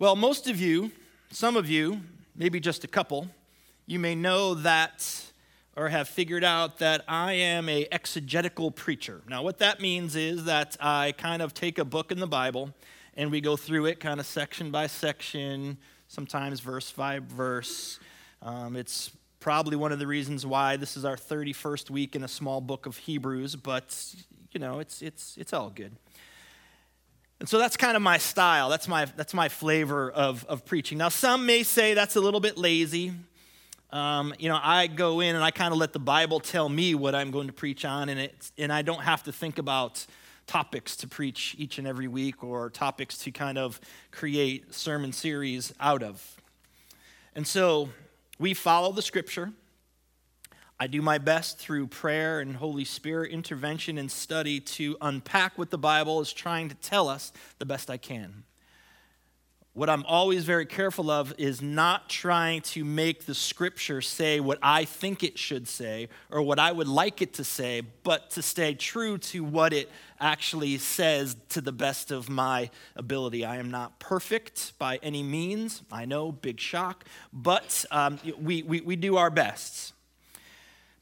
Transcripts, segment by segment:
Well, most of you, some of you, maybe just a couple, you may know that or have figured out that I am a exegetical preacher. Now, what that means is that I kind of take a book in the Bible and we go through it kind of section by section, sometimes verse by verse. Um, it's probably one of the reasons why this is our 31st week in a small book of Hebrews, but you know, it's it's it's all good. And so that's kind of my style. That's my, that's my flavor of, of preaching. Now, some may say that's a little bit lazy. Um, you know, I go in and I kind of let the Bible tell me what I'm going to preach on, and, it's, and I don't have to think about topics to preach each and every week or topics to kind of create sermon series out of. And so we follow the scripture. I do my best through prayer and Holy Spirit intervention and study to unpack what the Bible is trying to tell us the best I can. What I'm always very careful of is not trying to make the scripture say what I think it should say or what I would like it to say, but to stay true to what it actually says to the best of my ability. I am not perfect by any means. I know, big shock, but um, we, we, we do our best.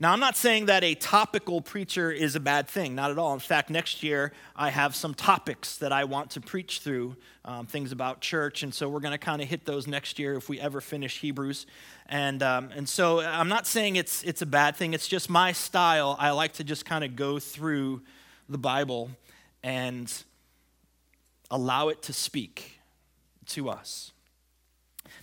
Now, I'm not saying that a topical preacher is a bad thing, not at all. In fact, next year I have some topics that I want to preach through, um, things about church, and so we're going to kind of hit those next year if we ever finish Hebrews. And, um, and so I'm not saying it's, it's a bad thing, it's just my style. I like to just kind of go through the Bible and allow it to speak to us.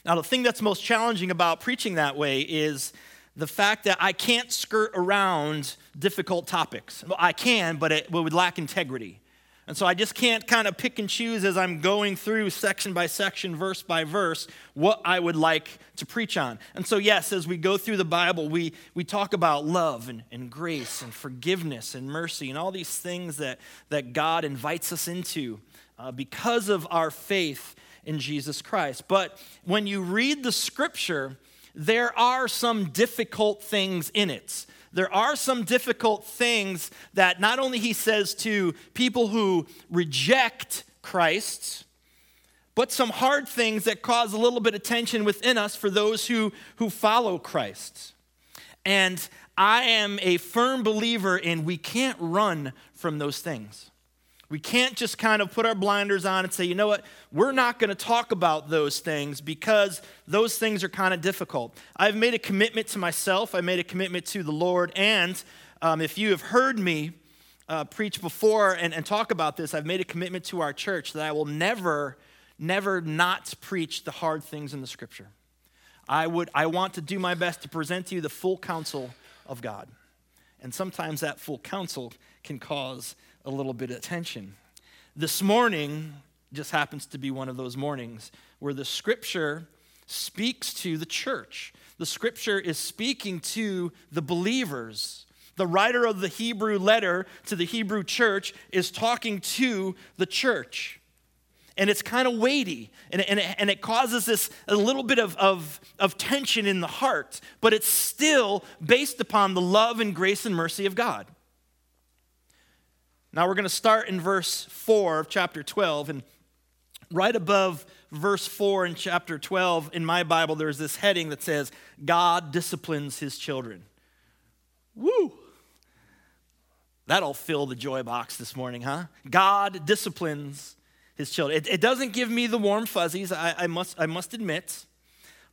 Now, the thing that's most challenging about preaching that way is the fact that I can't skirt around difficult topics. Well, I can, but it would lack integrity. And so I just can't kind of pick and choose as I'm going through section by section, verse by verse, what I would like to preach on. And so, yes, as we go through the Bible, we, we talk about love and, and grace and forgiveness and mercy and all these things that, that God invites us into uh, because of our faith in Jesus Christ. But when you read the scripture, there are some difficult things in it. There are some difficult things that not only he says to people who reject Christ, but some hard things that cause a little bit of tension within us for those who, who follow Christ. And I am a firm believer in we can't run from those things. We can't just kind of put our blinders on and say, you know what, we're not going to talk about those things because those things are kind of difficult. I've made a commitment to myself, I made a commitment to the Lord, and um, if you have heard me uh, preach before and, and talk about this, I've made a commitment to our church that I will never, never not preach the hard things in the scripture. I, would, I want to do my best to present to you the full counsel of God. And sometimes that full counsel can cause a little bit of tension. This morning just happens to be one of those mornings where the scripture speaks to the church. The scripture is speaking to the believers. The writer of the Hebrew letter to the Hebrew church is talking to the church. And it's kind of weighty, and, and, it, and it causes this a little bit of, of, of tension in the heart, but it's still based upon the love and grace and mercy of God. Now we're going to start in verse 4 of chapter 12. And right above verse 4 in chapter 12 in my Bible, there's this heading that says, God disciplines his children. Woo! That'll fill the joy box this morning, huh? God disciplines his children. It, it doesn't give me the warm fuzzies, I, I, must, I must admit,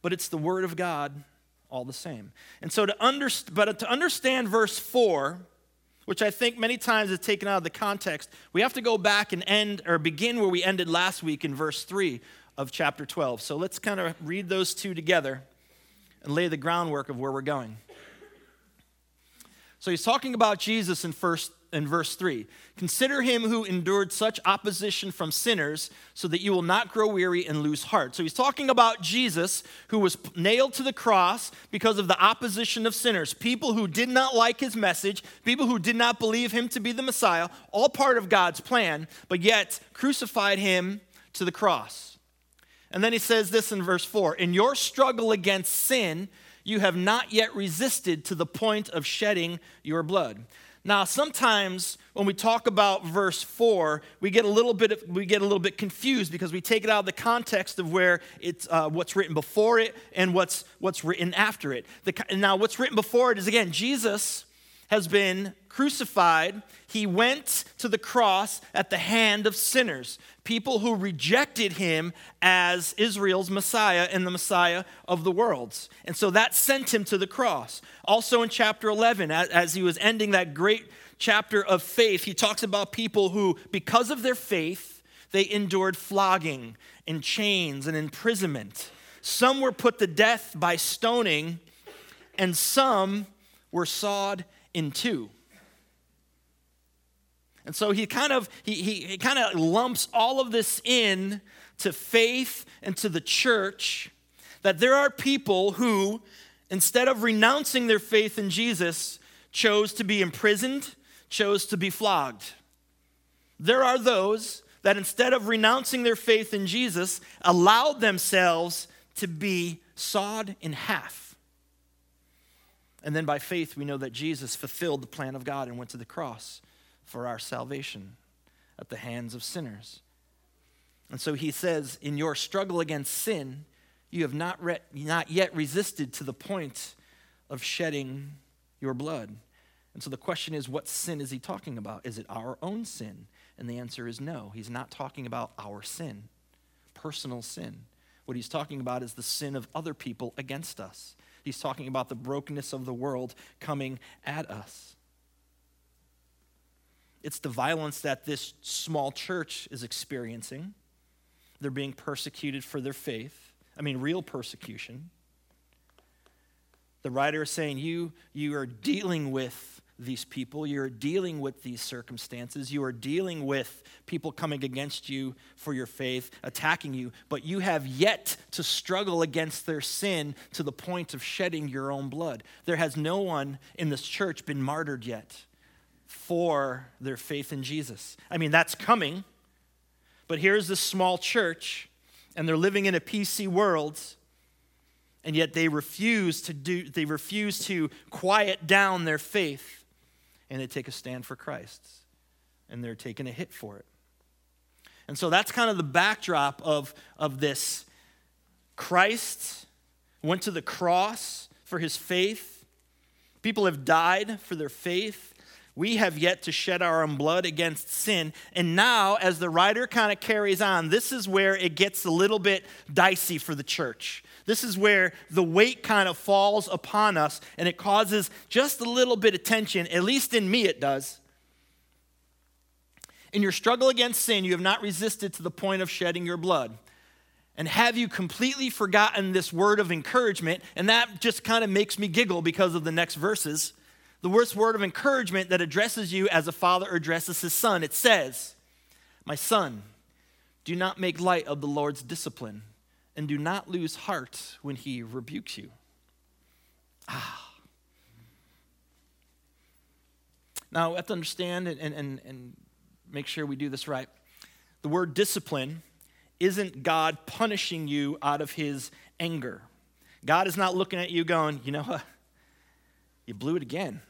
but it's the word of God all the same. And so to, under, but to understand verse 4, which I think many times is taken out of the context. We have to go back and end or begin where we ended last week in verse 3 of chapter 12. So let's kind of read those two together and lay the groundwork of where we're going. So he's talking about Jesus in first in verse 3. Consider him who endured such opposition from sinners so that you will not grow weary and lose heart. So he's talking about Jesus who was nailed to the cross because of the opposition of sinners, people who did not like his message, people who did not believe him to be the Messiah, all part of God's plan, but yet crucified him to the cross. And then he says this in verse 4 In your struggle against sin, you have not yet resisted to the point of shedding your blood. Now, sometimes when we talk about verse 4, we get a little bit of, we get a little bit confused because we take it out of the context of where it's uh, what's written before it and what's what's written after it. The, now, what's written before it is again Jesus has been crucified. He went to the cross at the hand of sinners, people who rejected him as Israel's Messiah and the Messiah of the worlds. And so that sent him to the cross. Also in chapter 11, as he was ending that great chapter of faith, he talks about people who, because of their faith, they endured flogging and chains and imprisonment. Some were put to death by stoning, and some were sawed in two. And so he kind of he, he, he kind of lumps all of this in to faith and to the church that there are people who instead of renouncing their faith in Jesus chose to be imprisoned, chose to be flogged. There are those that instead of renouncing their faith in Jesus allowed themselves to be sawed in half. And then by faith, we know that Jesus fulfilled the plan of God and went to the cross for our salvation at the hands of sinners. And so he says, in your struggle against sin, you have not, re- not yet resisted to the point of shedding your blood. And so the question is, what sin is he talking about? Is it our own sin? And the answer is no. He's not talking about our sin, personal sin. What he's talking about is the sin of other people against us. He's talking about the brokenness of the world coming at us. It's the violence that this small church is experiencing. They're being persecuted for their faith. I mean, real persecution. The writer is saying, You, you are dealing with these people. You're dealing with these circumstances. You are dealing with people coming against you for your faith, attacking you, but you have yet to struggle against their sin to the point of shedding your own blood. There has no one in this church been martyred yet for their faith in Jesus. I mean, that's coming, but here's this small church, and they're living in a PC world and yet they refuse to do they refuse to quiet down their faith and they take a stand for Christ. And they're taking a hit for it. And so that's kind of the backdrop of, of this. Christ went to the cross for his faith. People have died for their faith. We have yet to shed our own blood against sin. And now, as the writer kind of carries on, this is where it gets a little bit dicey for the church. This is where the weight kind of falls upon us and it causes just a little bit of tension, at least in me, it does. In your struggle against sin, you have not resisted to the point of shedding your blood. And have you completely forgotten this word of encouragement? And that just kind of makes me giggle because of the next verses. The worst word of encouragement that addresses you as a father addresses his son. It says, My son, do not make light of the Lord's discipline and do not lose heart when he rebukes you. Ah. Now, we have to understand and, and, and make sure we do this right. The word discipline isn't God punishing you out of his anger. God is not looking at you going, you know what? You blew it again.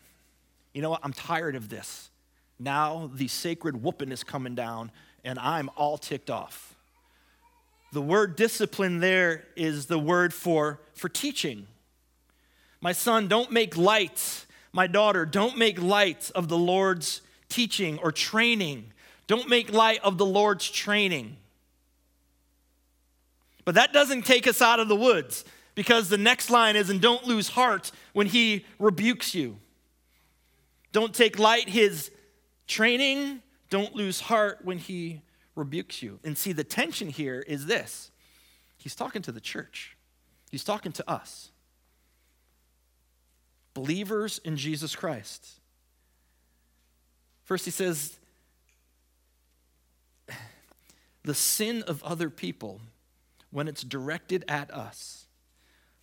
You know what? I'm tired of this. Now the sacred whooping is coming down, and I'm all ticked off. The word discipline there is the word for, for teaching. My son, don't make light. My daughter, don't make light of the Lord's teaching or training. Don't make light of the Lord's training. But that doesn't take us out of the woods because the next line is, and don't lose heart when he rebukes you. Don't take light his training. Don't lose heart when he rebukes you. And see, the tension here is this He's talking to the church, He's talking to us, believers in Jesus Christ. First, he says, the sin of other people, when it's directed at us,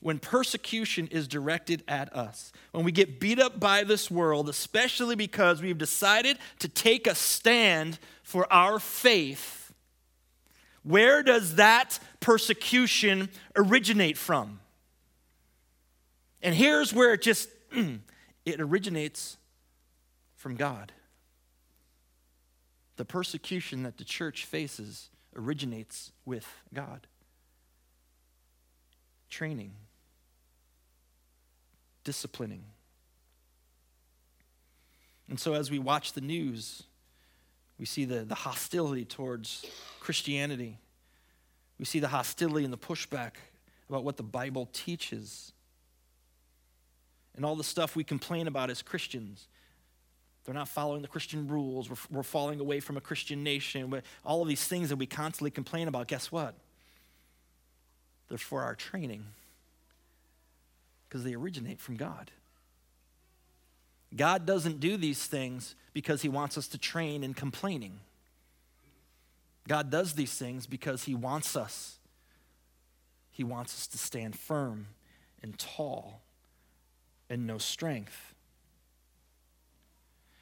when persecution is directed at us, when we get beat up by this world, especially because we've decided to take a stand for our faith, where does that persecution originate from? And here's where it just it originates from God. The persecution that the church faces originates with God. Training, disciplining. And so, as we watch the news, we see the, the hostility towards Christianity. We see the hostility and the pushback about what the Bible teaches. And all the stuff we complain about as Christians. They're not following the Christian rules. We're, we're falling away from a Christian nation. All of these things that we constantly complain about, guess what? They're for our training because they originate from God. God doesn't do these things because he wants us to train in complaining. God does these things because he wants us. He wants us to stand firm and tall and know strength.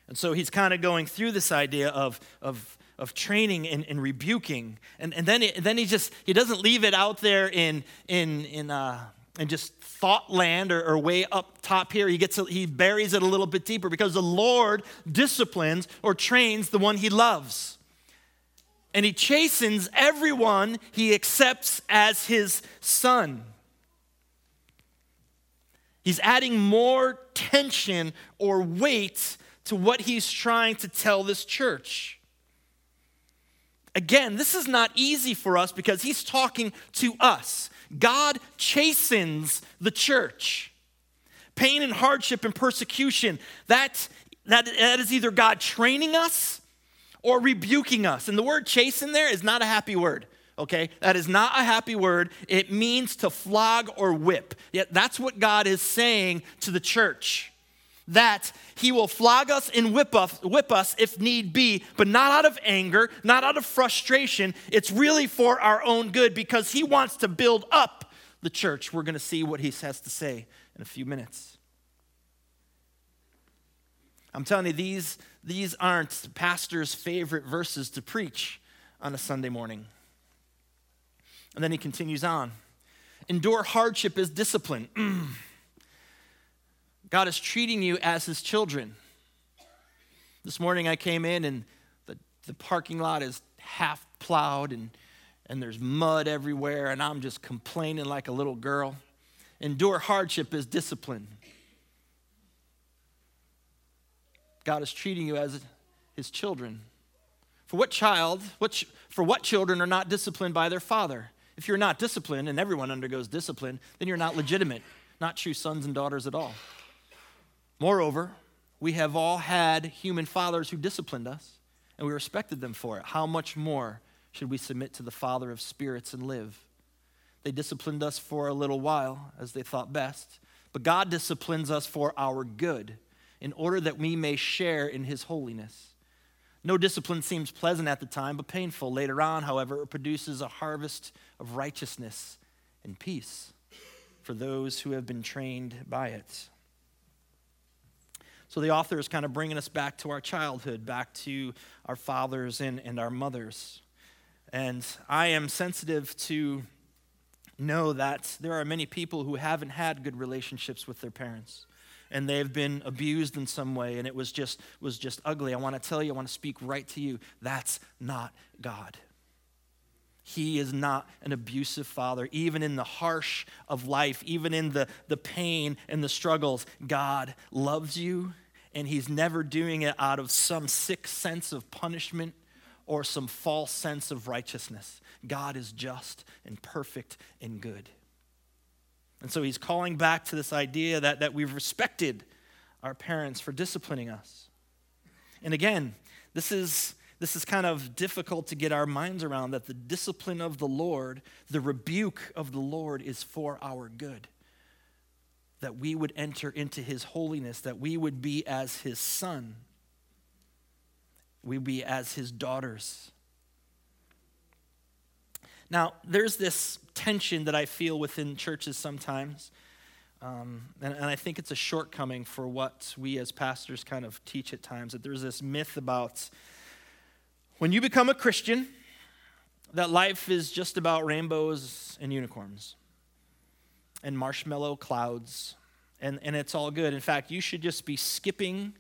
And so he's kind of going through this idea of, of, of training and, and rebuking. And, and then, it, then he just, he doesn't leave it out there in, in, in, uh, in just thought land or, or way up top here. He, gets, he buries it a little bit deeper because the Lord disciplines or trains the one he loves. And he chastens everyone he accepts as his son. He's adding more tension or weight to what he's trying to tell this church. Again, this is not easy for us because he's talking to us. God chastens the church. Pain and hardship and persecution, that, that, that is either God training us or rebuking us. And the word chasten there is not a happy word okay? That is not a happy word. It means to flog or whip. Yet that's what God is saying to the church that he will flog us and whip us, whip us if need be, but not out of anger, not out of frustration. It's really for our own good because he wants to build up the church. We're going to see what he has to say in a few minutes. I'm telling you, these, these aren't pastor's favorite verses to preach on a Sunday morning. And then he continues on endure hardship as discipline. God is treating you as his children. This morning I came in and the, the parking lot is half plowed and, and there's mud everywhere, and I'm just complaining like a little girl. Endure hardship is discipline. God is treating you as his children. For what child, what, for what children are not disciplined by their father? If you're not disciplined, and everyone undergoes discipline, then you're not legitimate, not true sons and daughters at all. Moreover, we have all had human fathers who disciplined us, and we respected them for it. How much more should we submit to the Father of spirits and live? They disciplined us for a little while as they thought best, but God disciplines us for our good, in order that we may share in his holiness. No discipline seems pleasant at the time, but painful. Later on, however, it produces a harvest of righteousness and peace for those who have been trained by it. So the author is kind of bringing us back to our childhood, back to our fathers and, and our mothers. And I am sensitive to know that there are many people who haven't had good relationships with their parents. And they've been abused in some way and it was just was just ugly. I want to tell you i want to speak right to you. That's not god he is not an abusive father. Even in the harsh of life, even in the, the pain and the struggles, God loves you, and He's never doing it out of some sick sense of punishment or some false sense of righteousness. God is just and perfect and good. And so He's calling back to this idea that, that we've respected our parents for disciplining us. And again, this is this is kind of difficult to get our minds around that the discipline of the Lord, the rebuke of the Lord is for our good. That we would enter into his holiness, that we would be as his son, we be as his daughters. Now, there's this tension that I feel within churches sometimes. Um, and, and, I think it's a shortcoming for what we as pastors kind of teach at times that there's this myth about when you become a Christian, that life is just about rainbows and unicorns and marshmallow clouds, and, and it's all good. In fact, you should just be skipping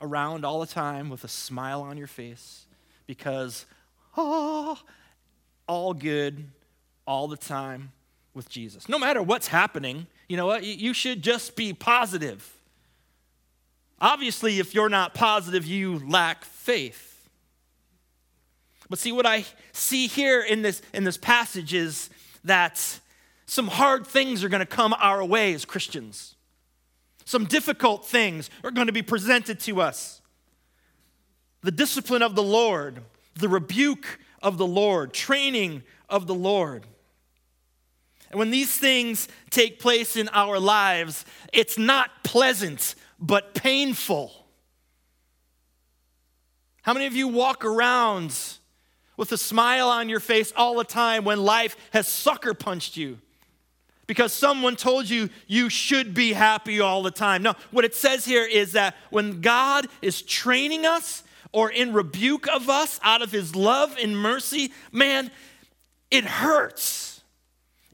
around all the time with a smile on your face because, oh, all good all the time with Jesus. No matter what's happening, you know what? You should just be positive. Obviously, if you're not positive, you lack faith. But see, what I see here in this, in this passage is that some hard things are going to come our way as Christians. Some difficult things are going to be presented to us. The discipline of the Lord, the rebuke of the Lord, training of the Lord. And when these things take place in our lives, it's not pleasant, but painful. How many of you walk around with a smile on your face all the time when life has sucker punched you? because someone told you you should be happy all the time. No, what it says here is that when God is training us or in rebuke of us out of his love and mercy, man, it hurts.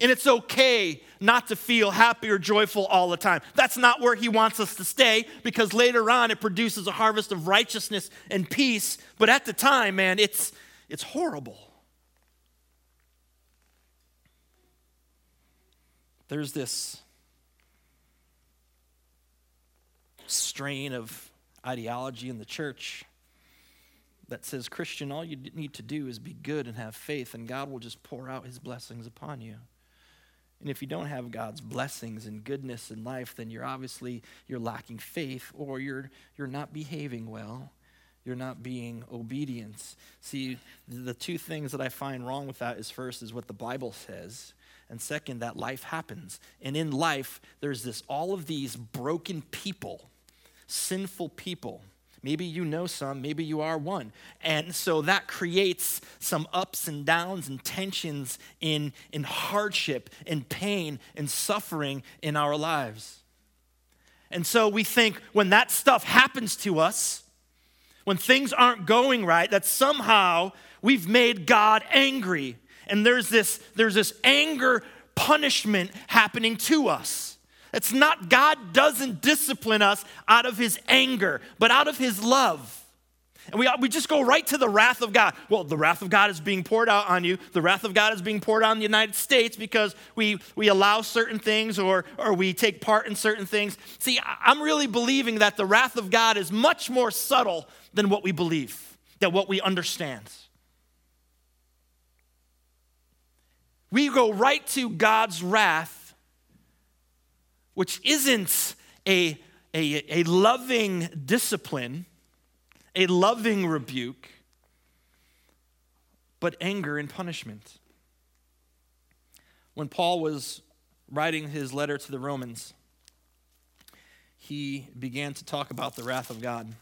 And it's okay not to feel happy or joyful all the time. That's not where he wants us to stay because later on it produces a harvest of righteousness and peace. But at the time, man, it's, it's horrible. There's this strain of ideology in the church that says, Christian, all you need to do is be good and have faith, and God will just pour out his blessings upon you. And if you don't have God's blessings and goodness in life, then you're obviously you're lacking faith or you're you're not behaving well. You're not being obedient. See, the two things that I find wrong with that is first is what the Bible says. And second, that life happens. And in life, there's this all of these broken people, sinful people. Maybe you know some, maybe you are one. And so that creates some ups and downs and tensions in, in hardship and pain and suffering in our lives. And so we think when that stuff happens to us, when things aren't going right, that somehow we've made God angry and there's this, there's this anger punishment happening to us. It's not, God doesn't discipline us out of his anger, but out of his love. And we, we just go right to the wrath of God. Well, the wrath of God is being poured out on you. The wrath of God is being poured on the United States because we, we allow certain things or, or we take part in certain things. See, I'm really believing that the wrath of God is much more subtle than what we believe, than what we understand. we go right to God's wrath, which isn't a, a, a loving discipline, a loving rebuke, but anger and punishment. When Paul was writing his letter to the Romans, he began to talk about the wrath of God.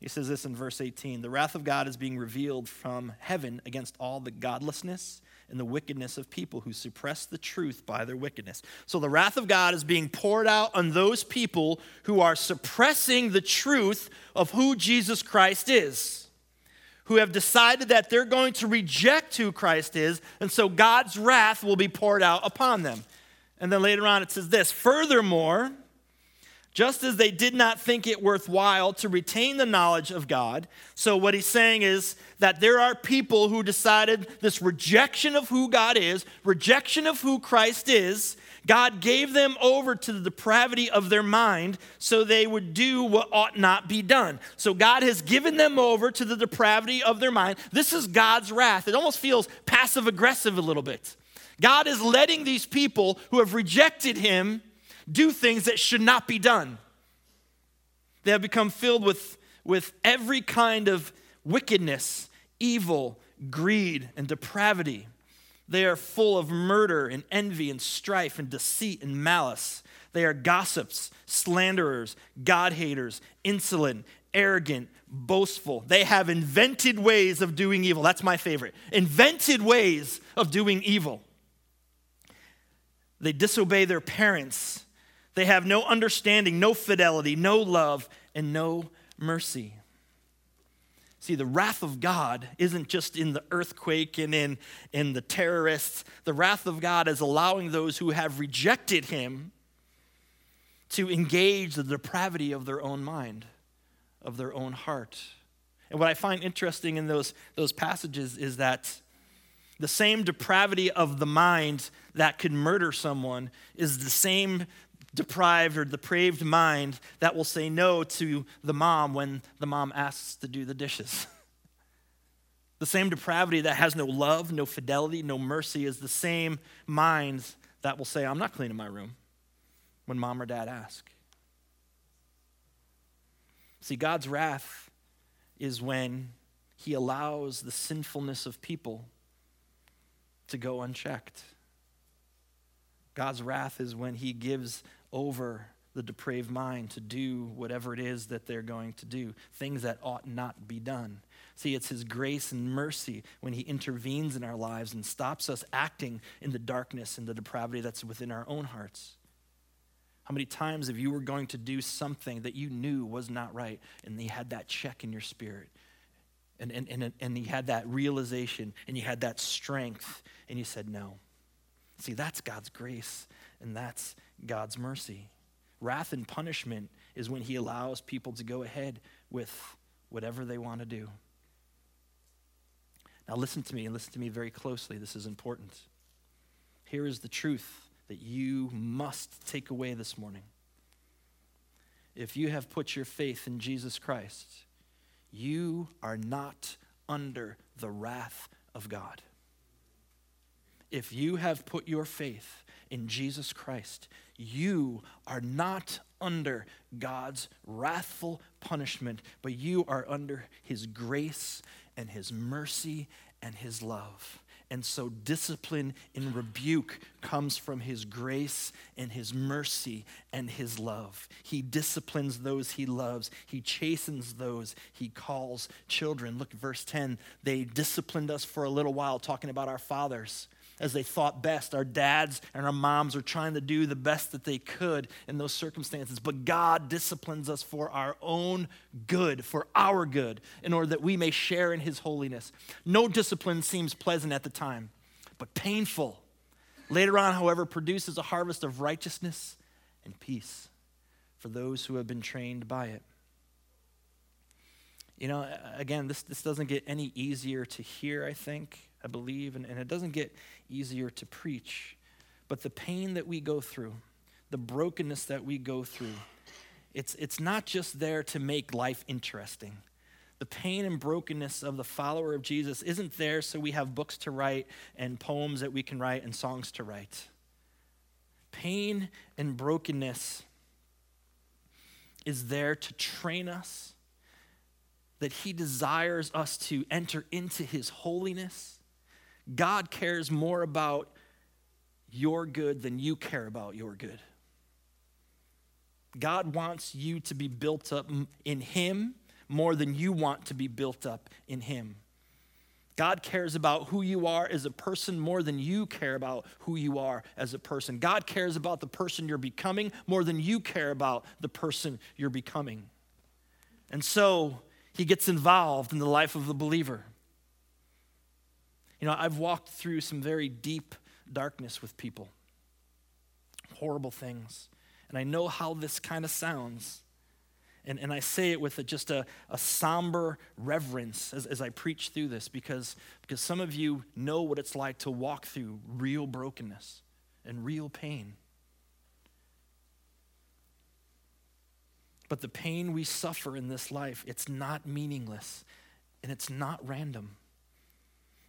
He says this in verse 18 The wrath of God is being revealed from heaven against all the godlessness and the wickedness of people who suppress the truth by their wickedness. So the wrath of God is being poured out on those people who are suppressing the truth of who Jesus Christ is, who have decided that they're going to reject who Christ is, and so God's wrath will be poured out upon them. And then later on it says this Furthermore, just as they did not think it worthwhile to retain the knowledge of God. So, what he's saying is that there are people who decided this rejection of who God is, rejection of who Christ is, God gave them over to the depravity of their mind so they would do what ought not be done. So, God has given them over to the depravity of their mind. This is God's wrath. It almost feels passive aggressive a little bit. God is letting these people who have rejected Him do things that should not be done. They have become filled with, with every kind of wickedness, evil, greed, and depravity. They are full of murder and envy and strife and deceit and malice. They are gossips, slanderers, God haters, insolent, arrogant, boastful. They have invented ways of doing evil. That's my favorite. Invented ways of doing evil. They disobey their parents they have no understanding, no fidelity, no love, and no mercy. See, the wrath of God isn't just in the earthquake and in, in the terrorists. The wrath of God is allowing those who have rejected Him to engage the depravity of their own mind, of their own heart. And what I find interesting in those, those passages is that the same depravity of the mind that could murder someone is the same deprived or depraved mind that will say no to the mom when the mom asks to do the dishes. the same depravity that has no love, no fidelity, no mercy is the same mind that will say, I'm not cleaning my room when mom or dad ask. See, God's wrath is when he allows the sinfulness of people to go unchecked. God's wrath is when he gives over the depraved mind to do whatever it is that they're going to do, things that ought not be done. See, it's His grace and mercy when He intervenes in our lives and stops us acting in the darkness and the depravity that's within our own hearts. How many times have you were going to do something that you knew was not right and you had that check in your spirit? And, and, and, and had that realization and you had that strength and you said no. See, that's God's grace and that's God's mercy. Wrath and punishment is when He allows people to go ahead with whatever they want to do. Now, listen to me and listen to me very closely. This is important. Here is the truth that you must take away this morning. If you have put your faith in Jesus Christ, you are not under the wrath of God. If you have put your faith in Jesus Christ, you are not under God's wrathful punishment, but you are under His grace and His mercy and His love. And so, discipline and rebuke comes from His grace and His mercy and His love. He disciplines those He loves, He chastens those He calls children. Look at verse 10. They disciplined us for a little while, talking about our fathers as they thought best. Our dads and our moms are trying to do the best that they could in those circumstances. But God disciplines us for our own good, for our good, in order that we may share in His holiness. No discipline seems pleasant at the time, but painful. Later on, however, produces a harvest of righteousness and peace for those who have been trained by it. You know, again, this, this doesn't get any easier to hear, I think. I believe, and, and it doesn't get easier to preach. But the pain that we go through, the brokenness that we go through, it's, it's not just there to make life interesting. The pain and brokenness of the follower of Jesus isn't there so we have books to write and poems that we can write and songs to write. Pain and brokenness is there to train us, that He desires us to enter into His holiness God cares more about your good than you care about your good. God wants you to be built up in Him more than you want to be built up in Him. God cares about who you are as a person more than you care about who you are as a person. God cares about the person you're becoming more than you care about the person you're becoming. And so he gets involved in the life of the believer. You know, I've walked through some very deep darkness with people, horrible things. And I know how this kind of sounds. And, and I say it with a, just a, a somber reverence as, as I preach through this because, because some of you know what it's like to walk through real brokenness and real pain. But the pain we suffer in this life, it's not meaningless and it's not random.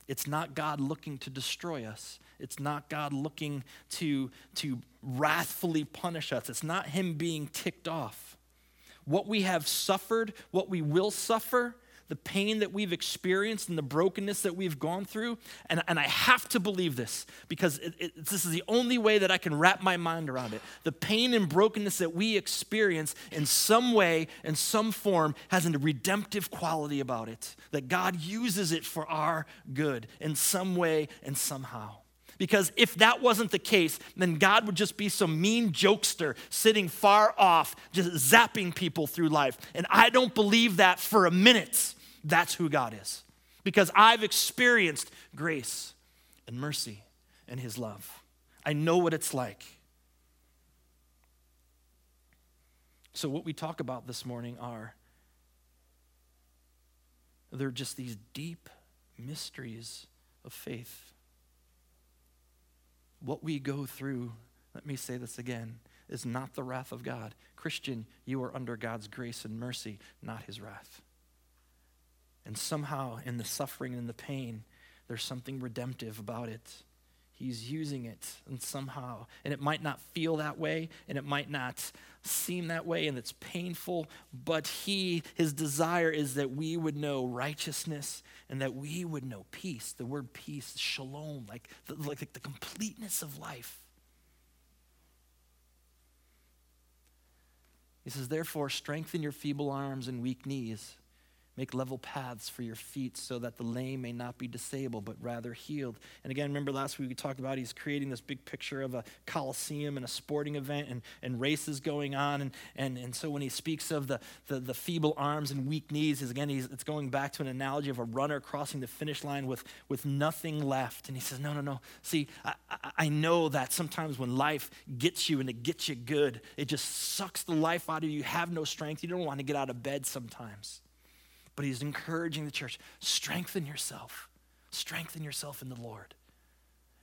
It's not God looking to destroy us. It's not God looking to, to wrathfully punish us. It's not Him being ticked off. What we have suffered, what we will suffer, the pain that we've experienced and the brokenness that we've gone through. And, and I have to believe this because it, it, this is the only way that I can wrap my mind around it. The pain and brokenness that we experience in some way, in some form, has a redemptive quality about it. That God uses it for our good in some way and somehow. Because if that wasn't the case, then God would just be some mean jokester sitting far off, just zapping people through life. And I don't believe that for a minute. That's who God is. Because I've experienced grace and mercy and His love. I know what it's like. So, what we talk about this morning are They're just these deep mysteries of faith. What we go through, let me say this again, is not the wrath of God. Christian, you are under God's grace and mercy, not his wrath. And somehow, in the suffering and the pain, there's something redemptive about it. He's using it, and somehow, and it might not feel that way, and it might not seem that way, and it's painful, but He, His desire is that we would know righteousness and that we would know peace. The word peace, shalom, like the, like the completeness of life. He says, Therefore, strengthen your feeble arms and weak knees. Make level paths for your feet so that the lame may not be disabled, but rather healed. And again, remember last week we talked about he's creating this big picture of a coliseum and a sporting event and, and races going on. And, and, and so when he speaks of the, the, the feeble arms and weak knees, again, he's, it's going back to an analogy of a runner crossing the finish line with, with nothing left. And he says, No, no, no. See, I, I know that sometimes when life gets you and it gets you good, it just sucks the life out of you. You have no strength. You don't want to get out of bed sometimes. But he's encouraging the church strengthen yourself, strengthen yourself in the Lord.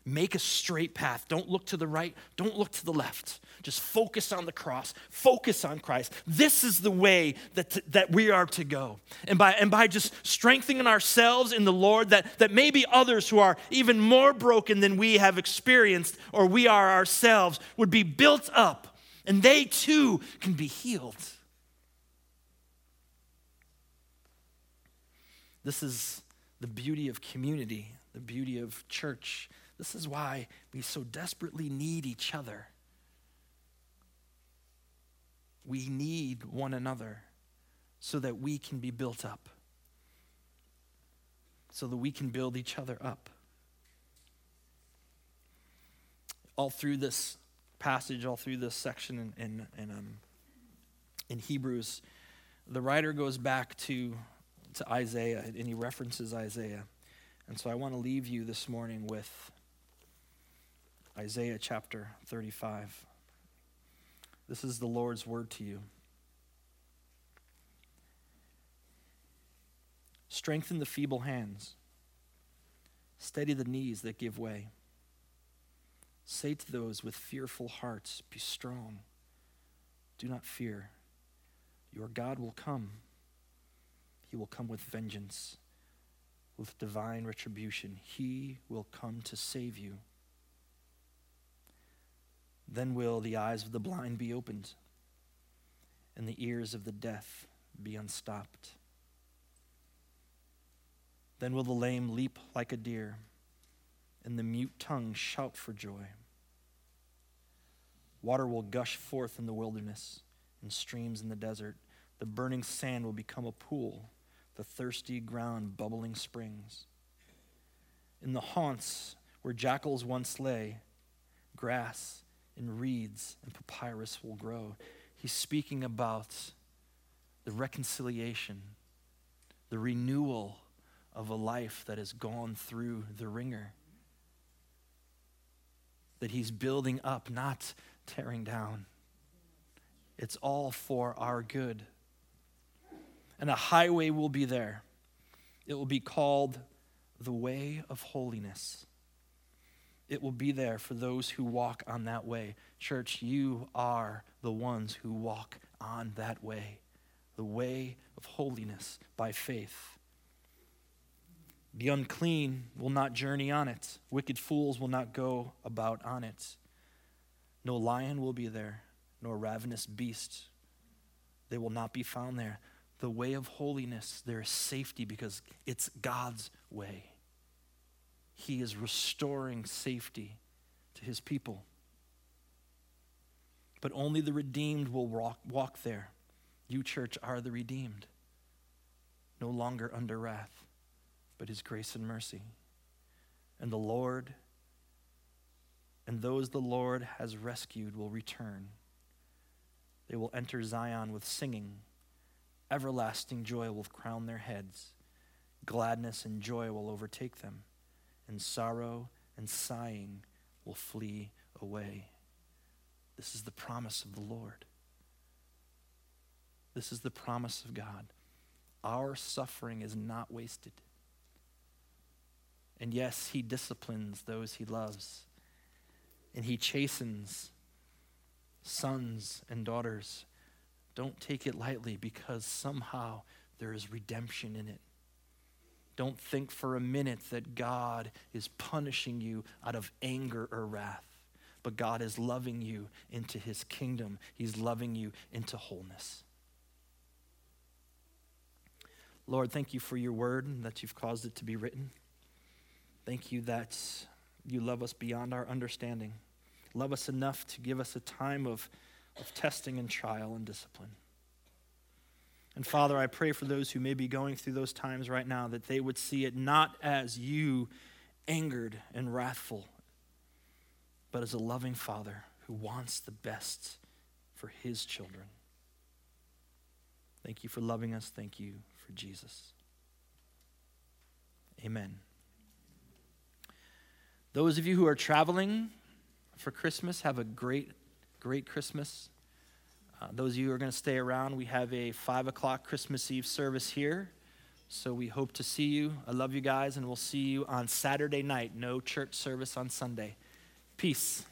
Make a straight path. Don't look to the right. Don't look to the left. Just focus on the cross. Focus on Christ. This is the way that, that we are to go. And by, and by just strengthening ourselves in the Lord, that, that maybe others who are even more broken than we have experienced or we are ourselves would be built up and they too can be healed. This is the beauty of community, the beauty of church. This is why we so desperately need each other. We need one another so that we can be built up, so that we can build each other up. All through this passage, all through this section in, in, in, um, in Hebrews, the writer goes back to to Isaiah, and he references Isaiah. And so I want to leave you this morning with Isaiah chapter 35. This is the Lord's word to you. Strengthen the feeble hands, steady the knees that give way. Say to those with fearful hearts, Be strong. Do not fear. Your God will come. He will come with vengeance, with divine retribution. He will come to save you. Then will the eyes of the blind be opened, and the ears of the deaf be unstopped. Then will the lame leap like a deer, and the mute tongue shout for joy. Water will gush forth in the wilderness, and streams in the desert. The burning sand will become a pool the thirsty ground bubbling springs. In the haunts where jackals once lay, grass and reeds and papyrus will grow. He's speaking about the reconciliation, the renewal of a life that has gone through the wringer. That he's building up, not tearing down. It's all for our good and a highway will be there. It will be called the way of holiness. It will be there for those who walk on that way. Church, you are the ones who walk on that way, the way of holiness by faith. The unclean will not journey on it, wicked fools will not go about on it. No lion will be there, nor ravenous beast. They will not be found there the way of holiness, there is safety because it's God's way. He is restoring safety to his people. But only the redeemed will walk, walk there. You, church, are the redeemed, no longer under wrath, but his grace and mercy. And the Lord and those the Lord has rescued will return. They will enter Zion with singing Everlasting joy will crown their heads. Gladness and joy will overtake them, and sorrow and sighing will flee away. This is the promise of the Lord. This is the promise of God. our suffering is not wasted. And yes, he disciplines those he loves, and he chastens sons and daughters. Don't take it lightly because somehow there is redemption in it. Don't think for a minute that God is punishing you out of anger or wrath, but God is loving you into his kingdom. He's loving you into wholeness. Lord, thank you for your word and that you've caused it to be written. Thank you that you love us beyond our understanding. Love us enough to give us a time of, of testing and trial and discipline. And Father, I pray for those who may be going through those times right now that they would see it not as you angered and wrathful, but as a loving Father who wants the best for his children. Thank you for loving us. Thank you for Jesus. Amen. Those of you who are traveling for Christmas, have a great, great Christmas. Uh, those of you who are going to stay around, we have a 5 o'clock Christmas Eve service here. So we hope to see you. I love you guys, and we'll see you on Saturday night. No church service on Sunday. Peace.